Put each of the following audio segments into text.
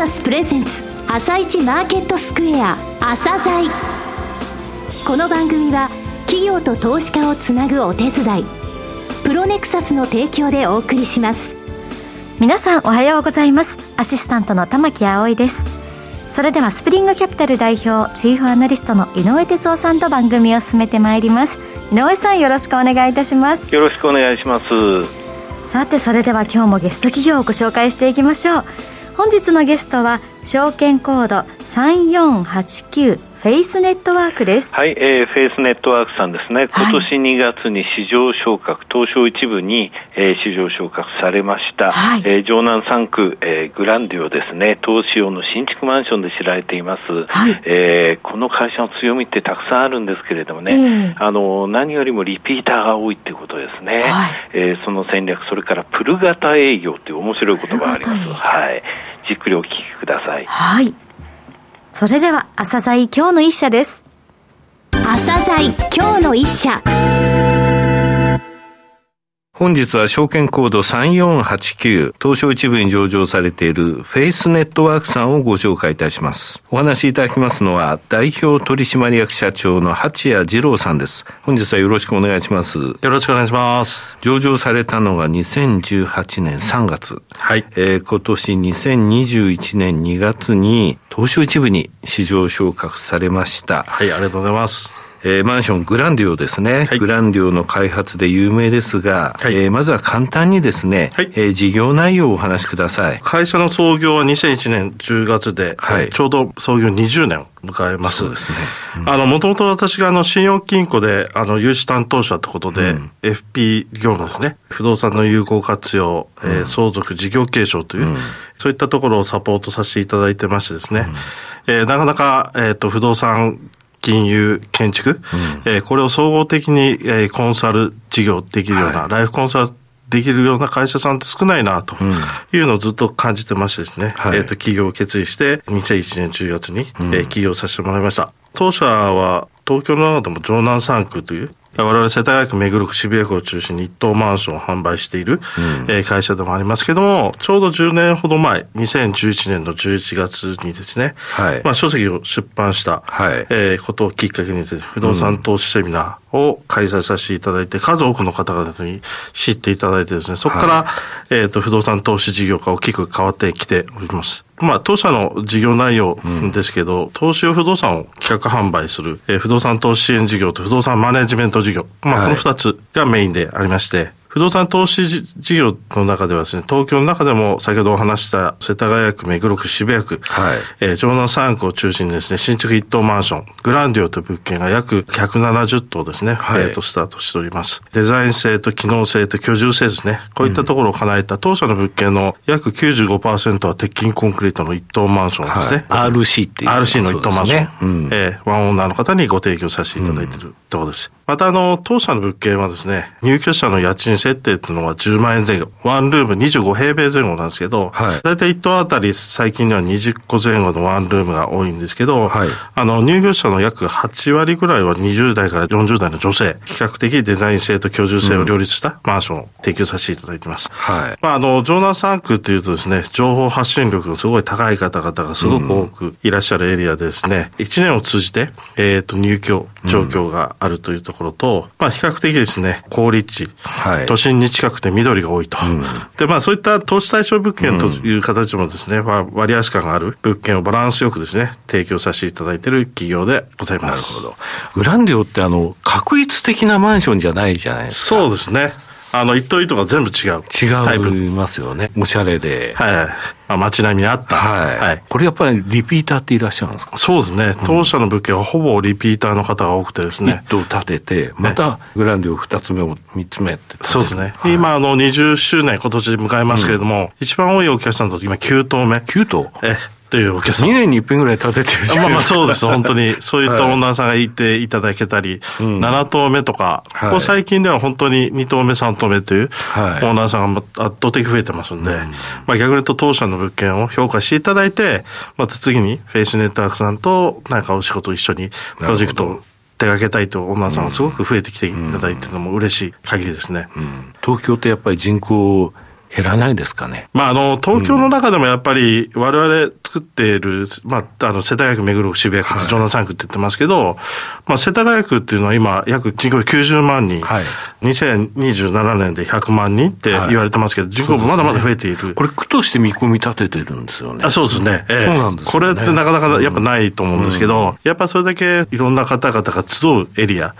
サスプレゼンツ朝一マーケットスクエア朝鮮。この番組は企業と投資家をつなぐお手伝いプロネクサスの提供でお送りします。皆さんおはようございます。アシスタントの玉木葵です。それではスプリングキャピタル代表チーフアナリストの井上哲夫さんと番組を進めてまいります。井上さんよろしくお願いいたします。よろしくお願いします。さてそれでは今日もゲスト企業をご紹介していきましょう本日のゲストは証券コード3489フェイスネットワークです。はい、えー、フェイスネットワークさんですね。今年2月に市場昇格、東証一部に、えー、市場昇格されました。はい、えー、城南3区、えー、 GranDuo ですね、投資用の新築マンションで知られています。はい、えー、この会社の強みってたくさんあるんですけれどもね、えー、あの、何よりもリピーターが多いっていうことですね。はい、えー、その戦略、それからプル型営業っていう面白い言葉があります。はい。じっくりお聞きください。はい。それでは、朝鮮今日の一社です。朝鮮今日の一社。本日は証券コード3489、東証一部に上場されているフェイスネットワークさんをご紹介いたします。お話しいただきますのは、代表取締役社長の八谷二郎さんです。本日はよろしくお願いします。よろしくお願いします。上場されたのが2018年3月。はい。えー、今年2021年2月に、東証一部に市場昇格されました。はい、ありがとうございます。えー、マンショングランディオですね、はい、グランディオの開発で有名ですが、はい、えー、まずは簡単にですね、はい、えー、事業内容をお話しください。会社の創業は2001年10月で、はい、ちょうど創業20年を迎えます。そうですね。うん、あの、もともと私があの、信用金庫で、あの、融資担当者ってことで、うん、FP 業務ですね、不動産の有効活用、うん、えー、相続事業継承という、うん、そういったところをサポートさせていただいてましてですね、うん、えー、なかなか、えっ、ー、と、不動産金融、建築、うん、えー、これを総合的に、えー、コンサル事業できるような、はい、ライフコンサルできるような会社さんって少ないなというのをずっと感じてましてですね、はい、えっ、ー、と、企業を決意して、2001年10月に、うん、えー、起業させてもらいました。当社は東京の中でも城南3区という我々世田谷区目黒区渋谷区を中心に一棟マンションを販売している、うん、えー、会社でもありますけども、ちょうど10年ほど前、2011年の11月にですね、はい、まあ書籍を出版した、はい、えー、ことをきっかけに不動産投資セミナーを開催させていただいて、数多くの方々に知っていただいてですね、そこから、はい、えっ、ー、と、不動産投資事業が大きく変わってきております。まあ、当社の事業内容ですけど、うん、投資用不動産を企画販売する、えー、不動産投資支援事業と不動産マネジメント事業、まあ、この二つがメインでありまして、不動産投資事業の中ではですね、東京の中でも先ほどお話した世田谷区、目黒区、渋谷区、はい、えー、城南3区を中心にですね、新築一棟マンション、グランディオという物件が約170棟ですね、はい、えー、とスタートしております。デザイン性と機能性と居住性ですね、こういったところを叶えた当社の物件の約95%は鉄筋コンクリートの一棟マンションですね。はい、RC っていう。RC の一棟マンション。ねうん、えー、ワンオーナーの方にご提供させていただいているところです。また、あの、当社の物件はですね、入居者の家賃設定っていうのは10万円前後。ワンルーム25平米前後なんですけど、はい、大体1棟あたり最近では20個前後のワンルームが多いんですけど、はい、あの、入居者の約8割ぐらいは20代から40代の女性、比較的デザイン性と居住性を両立したマンションを提供させていただいています。はい。まあ、あの、城南3区っていうとですね、情報発信力がすごい高い方々がすごく多くいらっしゃるエリアでですね、うん、1年を通じて、えっ、ー、と、入居状況があるというところと、まあ、比較的ですね、好立地、はい、都心に近くて緑が多いと。うん、で、まあ、そういった投資対象物件という形もですね、うん、割安感がある物件をバランスよくですね、提供させていただいている企業でございます。なるほど。 GranDuo ってあの、画一的なマンションじゃないじゃないですか。そうですね。あの、一棟一棟が全部違う。違いますよね。おしゃれで。はい。まあ、街並みにあった。はい。はい、これやっぱりリピーターっていらっしゃるんですか？そうですね。当社の物件はほぼリピーターの方が多くてですね。一棟建てて、また GranDuo 二つ目を三つ目って。そうですね。はい、今、あの、20周年今年迎えますけれども、うん、一番多いお客さんと今9棟目。9棟えっていうお客さん。2年に一遍ぐらい建ててるじゃまあまあそうです、本当に。そういったオーナーさんがいていただけたり、はい、7棟目とか、ここ最近では本当に2棟目、3棟目というオーナーさんが圧倒的増えてますんで、はい、まあ逆に言うと当社の物件を評価していただいて、また次にフェイスネットワークさんと何かお仕事一緒にプロジェクトを手掛けたいとオーナーさんがすごく増えてきていただいてるのも嬉しい限りですね。うんうん、東京ってやっぱり人口減らないですかね？まあ、あの、東京の中でもやっぱり、我々作っている、まあ、あの、世田谷区、目黒区、渋谷区、城南3区って言ってますけど、まあ、世田谷区っていうのは今、約人口90万人、はい、2027年で100万人って言われてますけど、人口もまだまだ増えている。これ、区として見込み立ててるんですよね。あそうですね。ええ、そうなんです、ね、これってなかなかやっぱないと思うんですけど、やっぱそれだけいろんな方々が集うエリア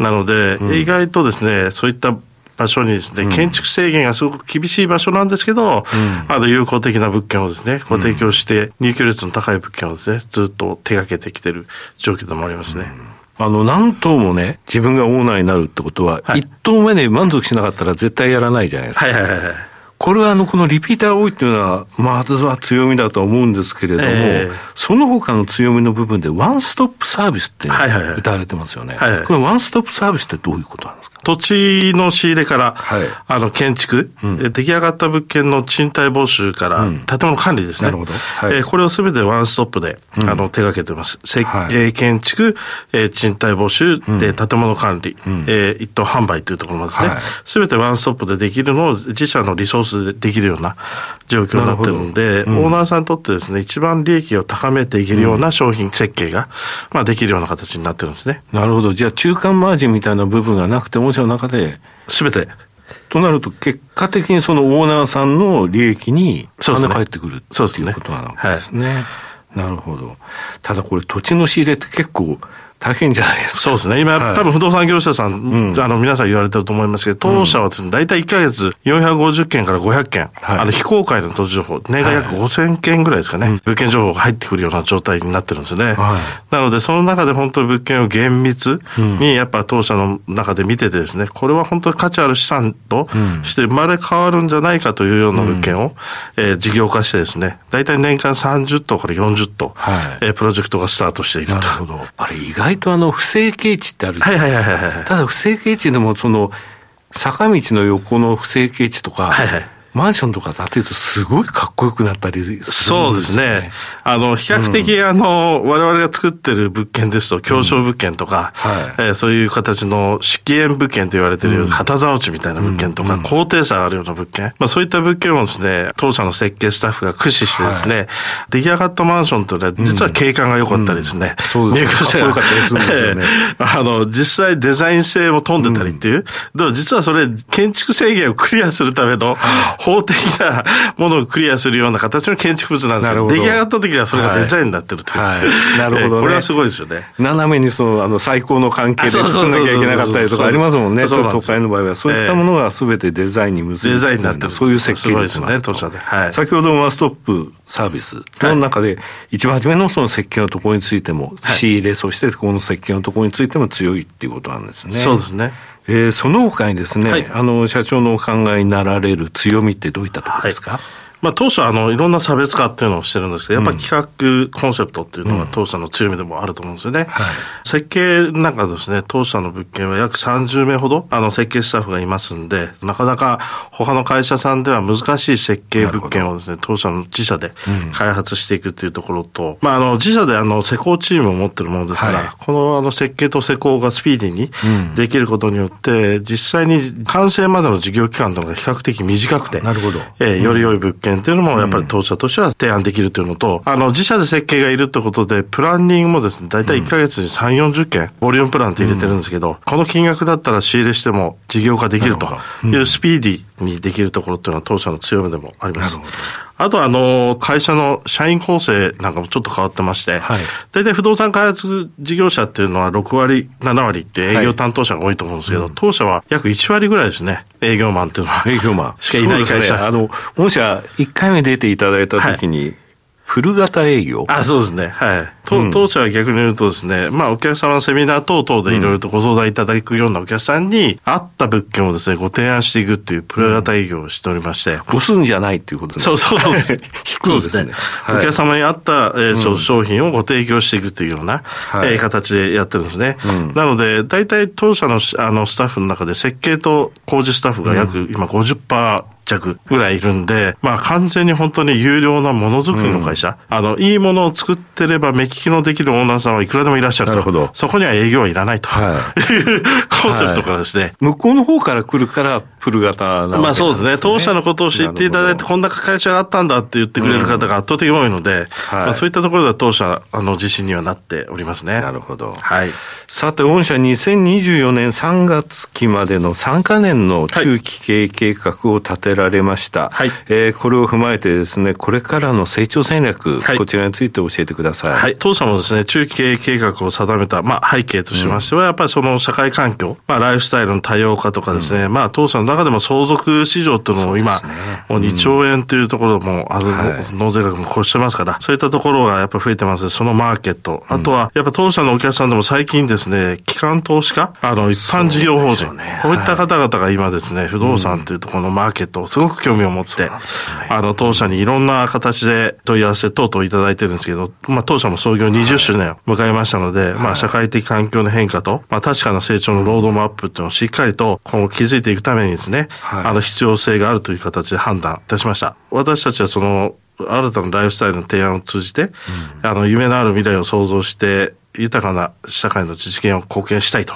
なので、意外とですね、そういった場所にですね、建築制限がすごく厳しい場所なんですけど、うん、あの、有効的な物件をですね、ご提供して、入居率の高い物件をですね、ずっと手掛けてきてる状況でもありますね。あの、何棟もね、自分がオーナーになるってことは、一、はい、棟目で満足しなかったら絶対やらないじゃないですか。はいはいはい。これはあの、このリピーター多いっていうのは、まずは強みだと思うんですけれども、えー、その他の強みの部分でワンストップサービスって歌われてますよね。はいはい。はい、このワンストップサービスってどういうことなんですか？土地の仕入れから、はい、あの建築、うん、出来上がった物件の賃貸募集から、建物管理ですね。なるほど。はい、えー、これをすべてワンストップで、うん、あの手掛けてます。設計、建築、えー、賃貸募集、で、建物管理、うん、えー、一等販売というところまでですね。す、べ、てワンストップでできるのを自社のリソースでできるような状況になってるんで、うん、オーナーさんにとってですね、一番利益を高めていけるような商品設計が、まあできるような形になってるんですね。なるほど。じゃあ中間マージンみたいな部分がなくても、の中で。すべて。となると、結果的にそのオーナーさんの利益に金返ってくるそうですね。いうことなわけですね。はい、なるほど。ただこれ土地の仕入れって結構大変じゃないですか。そうですね。今、はい、多分不動産業者さん、うん、あの、皆さん言われてると思いますけど、当社はですね、大体1ヶ月450件から500件、はい、あの、非公開の土地情報、年間約5000件ぐらいですかね、はい、物件情報が入ってくるような状態になってるんですね。はい、なので、その中で本当に物件を厳密に、やっぱ当社の中で見ててですね、これは本当に価値ある資産として生まれ変わるんじゃないかというような物件を、うん、えー、事業化してですね、大体年間30棟から40棟、はい、えー、プロジェクトがスタートしていると。なるほど。あれ、意外外とあの、不正形地ってあるじゃないですか。ただ不正形地でもその、坂道の横の不正形地とか、はいはいマンションとか建てるとすごいかっこよくなったりするんです、ね、そうですね。あの、比較的、あの、我々が作ってる物件ですと、狭小物件とか、うんはい、えー、そういう形の敷縁物件と言われてる、うん、旗沢地みたいな物件とか、うん、高低差があるような物件、まあそういった物件をですね、当社の設計スタッフが駆使してですね、はい、出来上がったマンションというのは、実は景観が良かったりですね。そうですね。かっこよかったりするんですよね。あの、実際デザイン性も飛んでたりっていう、でも実はそれ、建築制限をクリアするための法的なものをクリアするような形の建築物なんですよ。出来上がった時にはそれがデザインになってるという。はい。なるほど、ね、これはすごいですよね。斜めにその、あの、最高の関係で作んなきゃいけなかったりとかありますもんね。都会の場合は。そういったものが全てデザインに結びついてデザインになってる。そういう設計ですね、当社で。はい。先ほどワンストップサービスの中で、一番初めのその設計のところについても、仕入れ、そしてこの設計のところについても強いっていうことなんですね。そうですね。えー、その他にですね、はい、あの、社長のお考えになられる強みってどういったところですか、はいまあ、当初あの、いろんな差別化っていうのをしてるんですけど、やっぱり企画、コンセプトっていうのが当社の強みでもあると思うんですよね。はい、設計なんかですね、当社の物件は約30名ほど、あの、設計スタッフがいますんで、なかなか他の会社さんでは難しい設計物件をですね、当社の自社で開発していくっていうところと、うん、まあ、あの、自社であの、施工チームを持ってるものですから、はい、このあの、設計と施工がスピーディーにできることによって、実際に完成までの事業期間というのが比較的短くて、なるほど。えー、より良い物件っていうのもやっぱり当社としては提案できるというのと、あの、自社で設計がいるってことで、プランニングもですね、大体1ヶ月に3、40件、ボリュームプランって入れてるんですけど、この金額だったら仕入れしても事業化できるというスピーディーにできるところっていうのは当社の強みでもあります。あとあの、会社の社員構成なんかもちょっと変わってまして、はい、大体不動産開発事業者っていうのは6割、7割って営業担当者が多いと思うんですけど、はいうん、当社は約1割ぐらいですね、営業マンっていうのは。営業マン。しかいない会社。ね、あの、御社1回目出ていただいたときに、はいフル型営業あそうですね。はい。当当社は逆に言うとですね、まあお客様のセミナー等々でいろいろとご相談いただくようなお客さんに、合った物件をですね、ご提案していくっていうプロ型営業をしておりまして。ごすんじゃないっていうこと ですね。そうそうです。そうですね。お客様に合った、えー、商品をご提供していくというような、はえ形でやってるんですね。なので、大体当社のあのスタッフの中で設計と工事スタッフが約今50%、着ぐらいいるんで、まあ完全に本当に有料なものづくりの会社、うん、あの、いいものを作ってれば目利きのできるオーナーさんはいくらでもいらっしゃると。なるほど。そこには営業はいらないと。はい。いうコンセプトからですね、はい。向こうの方から来るからプル型なわけです、ね、まあそうですね。当社のことを知っていただいて、こんな会社があったんだって言ってくれる方が圧倒的に多いので、うんはい、まあそういったところでは当社、あの、自信にはなっておりますね。なるほど。はい。さて、御社2024年3月期までの3か年の中期経営計画を立てられました。はい。えー、これを踏まえてですね、これからの成長戦略、はい、こちらについて教えてください。はい。当社もですね、中期経営計画を定めた、まあ、背景としましては、うん、やっぱりその社会環境、まあ、ライフスタイルの多様化とかですね、うん、まあ、当社の中でも相続市場っていうのを今、ね、もう2兆円というところも、あの、はい、納税額も越してますから、そういったところがやっぱ増えてますそのマーケット。あとは、やっぱ当社のお客さんでも最近ですね、機関投資家、あの、一般事業法人、ね、こういった方々が今ですね、不動産というところのマーケットをすごく興味を持って、あの、当社にいろんな形で問い合わせ等々いただいてるんですけど、まあ、当社も創業20周年を迎えましたので、まあ、社会的環境の変化と、まあ、確かな成長のロードマップっていうのをしっかりと今後築いていくためにですね、あの、必要性があるという形で判断いたしました。私たちはその、新たなライフスタイルの提案を通じて、うん、あの、夢のある未来を創造して、豊かな社会の実現を貢献したいと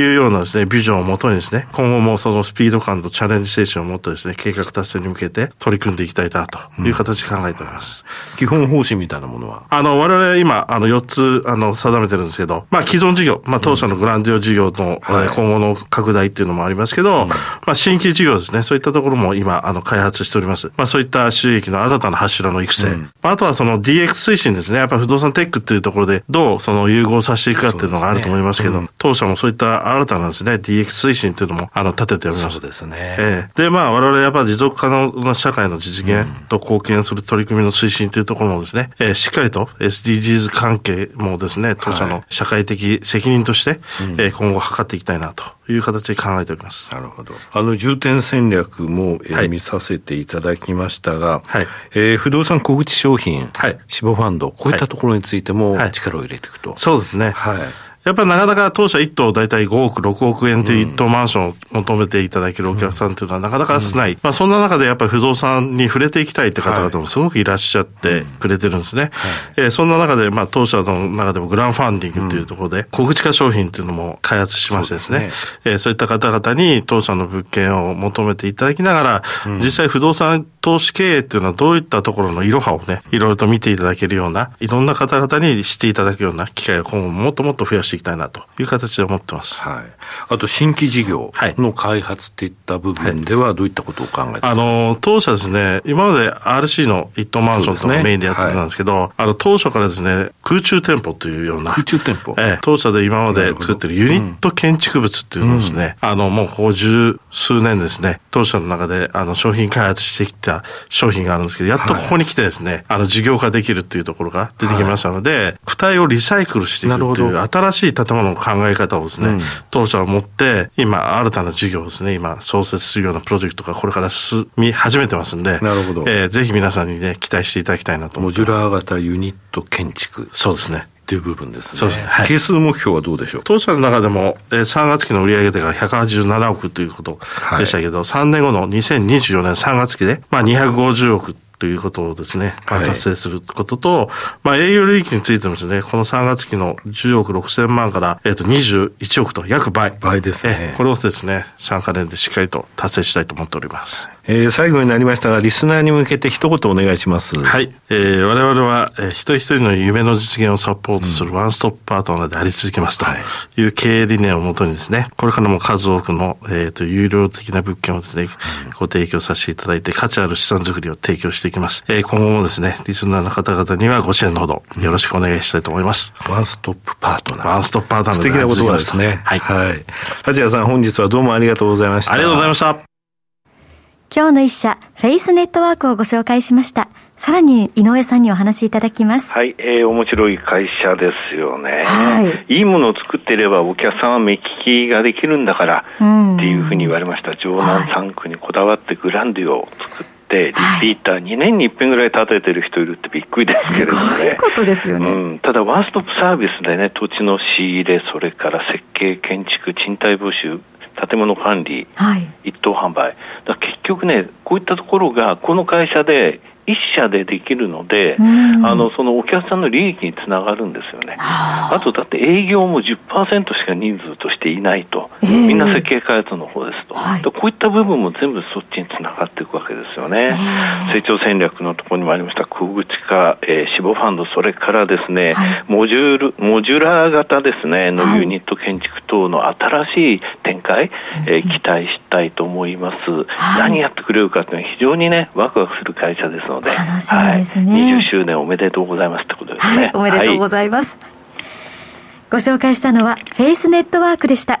い。うようなですね、ビジョンをもとにですね、今後もそのスピード感とチャレンジ精神を持ってですね、計画達成に向けて取り組んでいきたいなという形で考えております。うん、基本方針みたいなものは？あの、我々今、あの、4つ、あの、定めてるんですけど、まあ、既存事業、まあ、当社のグランディオ事業の、うん、今後の拡大っていうのもありますけど、うん、まあ、新規事業ですね、そういったところも今、あの、開発しております。まあ、そういった収益の新たな柱の育成。うん、あとはその DX 推進ですね、やっぱり不動産テックっていうところで、どうその融合させていくかっていうのがあると思いますけど、ねうん、当社もそういった新たなですね、DX 推進というのも、あの、立てております。そうですね。ええ。で、まあ、我々やっぱり持続可能な社会の実現と貢献する取り組みの推進というところもですね、えー、しっかりと SDGs 関係もですね、当社の社会的責任として、はい、えー、今後図っていきたいなという形で考えております。なるほど。あの、重点戦略も、えー、はい、見させていただきましたが、はい、えー、不動産小口商品、はい、死亡ファンド、こういったところについても力を入れていくと。そうですね。はい。やっぱりなかなか当社1棟大体5億、6億円という1棟マンションを求めていただけるお客さんというのはなかなか少ない。うん、まあそんな中でやっぱり不動産に触れていきたいって方々もすごくいらっしゃってくれてるんですね。はい、えー、そんな中でまあ当社の中でもグランファンディングというところで小口化商品というのも開発しましてですね。そう、ね、えー、そういった方々に当社の物件を求めていただきながら、うん、実際不動産投資経営っていうのはどういったところのいろはをね、いろいろと見ていただけるような、いろんな方々に知っていただくような機会を今後もっともっと増やしていきたいなという形で思ってます。はい。あと、新規事業の開発っていった部分では、どういったことを考えてますか、はい、あの、当社ですね、今まで RC の一棟マンションとかメインでやってたんですけど、ねはい、あの、当初からですね、空中店舗というような。空中店舗ええ、当社で今まで作ってるユニット建築物っていうのをですね、うん、あの、もうここ十数年ですね、当社の中で、あの、商品開発してきた商品があるんですけど、やっとここに来てですね、はい、あの、事業化できるっていうところが出てきましたので、はい、躯体をリサイクルしていくっていう新しい建物の考え方をですね、うん、当社は持って、今、新たな事業をですね、今、創設するようなプロジェクトがこれから進み始めてますんで、なるほど。えー、ぜひ皆さんにね、期待していただきたいなと思ってモジュラー型ユニット建築。そうですね。っていう部分ですね。そうですね。はい、係数目標はどうでしょう？当社の中でも、えー、3月期の売上高が187億ということでしたけど、はい、3年後の2024年3月期で、まあ250億ということをですね、まあ、達成することと、はい、まあ、営業利益についてもですね、この3月期の10億6千万から、えっ、ー、と、21億と約倍。倍ですね。これをですね、3か年でしっかりと達成したいと思っております。えー、最後になりましたが、リスナーに向けて一言お願いします。はい。えー、我々は、えー、一人一人の夢の実現をサポートするワンストップパートナーであり続けますという経営理念をもとにですね、これからも数多くの、えっ、ー、と、有料的な物件をですね、ご提供させていただいて、価値ある資産作りを提供していきます。えー、今後もですね、リスナーの方々にはご支援のほどよろしくお願いしたいと思います。ワンストップパートナー。ワンストップパートナー素敵な言葉ですね。はい。はい。はじやさん、本日はどうもありがとうございました。ありがとうございました。今日の一社、フェイスネットワークをご紹介しました。さらに井上さんにお話しいただきます。はい、えー、面白い会社ですよね。はい。いいものを作っていればお客さんは目利きができるんだから、っていうふうに言われました。城南3区にこだわって GranDuo を作って、リピーター2年に1遍ぐらい建ててる人いるってびっくりですけれどもね。すことですよね。うん。ただワンストップサービスでね、土地の仕入れ、それから設計、建築、賃貸募集、建物管理、はい、一等販売。結局ね、こういったところが、この会社で一社でできるので、あのそのお客さんの利益につながるんですよね。あとだって営業も10%しか人数としていないと、えー、みんな設計開発の方ですと、はい、こういった部分も全部そっちにつながっていくわけですよね。えー、成長戦略のところにもありました小口化、えー、死亡ファンド、それからですね、はい、モジュール、モジュラー型ですね、のユニット建築等の新しい展開、えー、期待したいと思います。何やってくれるかというのは非常にね、ワクワクする会社ですので、楽しみですね、はい、20周年おめでとうございますってことですね。はい、おめでとうございます。はい、ご紹介したのは、フェイスネットワークでした。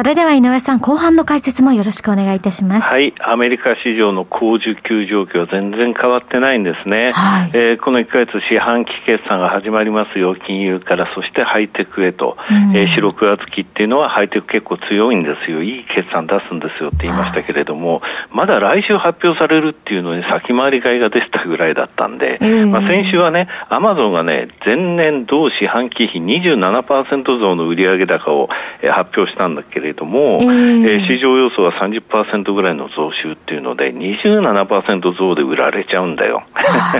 それでは井上さん、後半の解説もよろしくお願いいたします。はい、アメリカ市場の高需給状況は全然変わってないんですね。はい、えー、この1ヶ月四半期決算が始まりますよ、金融から、そしてハイテクへと、うん、えー、四六月期っていうのはハイテク結構強いんですよ、いい決算出すんですよって言いましたけれども、はい、まだ来週発表されるっていうのに先回り買いが出てたぐらいだったんで、まあ、先週はね、アマゾンがね、前年同四半期比27%増の売上高を、えー、発表したんだけれどれども、えー、えー、市場予想は30%ぐらいの増収っていうので、27%増で売られちゃうんだよ。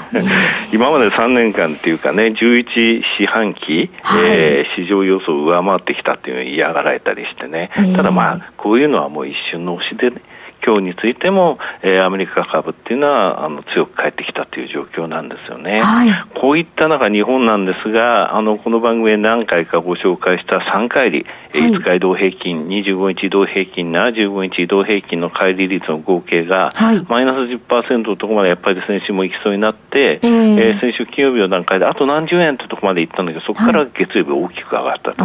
今まで3年間っていうかね、11四半期、はい、えー、市場予想を上回ってきたっていうのを嫌がられたりしてね、ただまあ、こういうのはもう一瞬の押しで、ね、今日についても、えー、アメリカ株っていうのはあの強く返ってきたという状況なんですよね。はい、こういった中、日本なんですが、あのこの番組で何回かご紹介した3回り、はい、5日移動平均、25日移動平均、75日移動平均の乖離率の合計が、はい、マイナス10%のところまでやっぱり先週も行きそうになって、えー、えー、先週金曜日の段階であと何十円というところまで行ったんだけど、そこから月曜日大きく上がったと。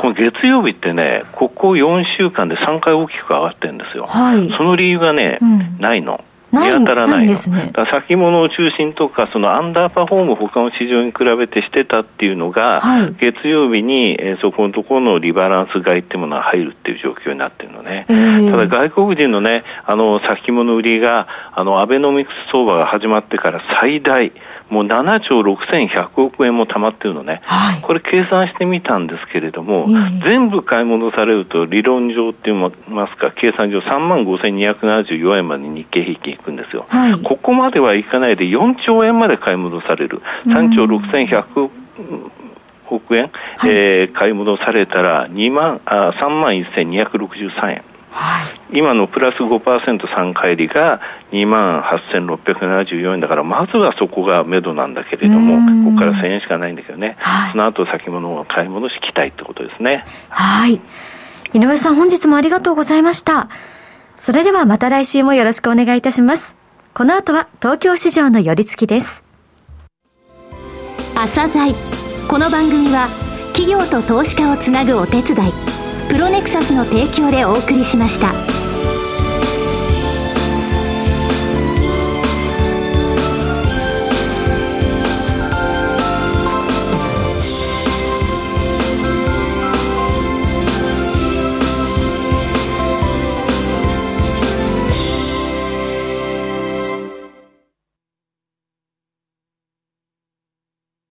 この月曜日ってね、ここ4週間で3回大きく上がってるんですよ。その理由がね、うん、ないの。見当たらないの。ね、先物を中心とか、そのアンダーパフォーム他の市場に比べてしてたっていうのが、はい、月曜日に、えー、そこのところのリバランス買いっていうものが入るっていう状況になってるのね。えー、ただ外国人のね、あの、先物売りが、あの、アベノミクス相場が始まってから最大、もう7兆6100億円も貯まってるのね、はい、これ計算してみたんですけれども、全部買い戻されると理論上って言いますか、計算上3万5274円まで日経平均いくんですよ、はい、ここまではいかないで4兆円まで買い戻される、3兆6100億円、はい、えー、買い戻されたら2万あ3万1263円。はい、今のプラス5%参加入りが2万8674円だから、まずはそこが目処なんだけれども、ここから1000円しかないんだけどね、はい、その後先物を買い戻しきたいってことですね。はい。井上さん、本日もありがとうございました。それではまた来週もよろしくお願いいたします。この後は東京市場の寄り付きです。朝鮮この番組は企業と投資家をつなぐお手伝いプロネクサスの提供でお送りしました。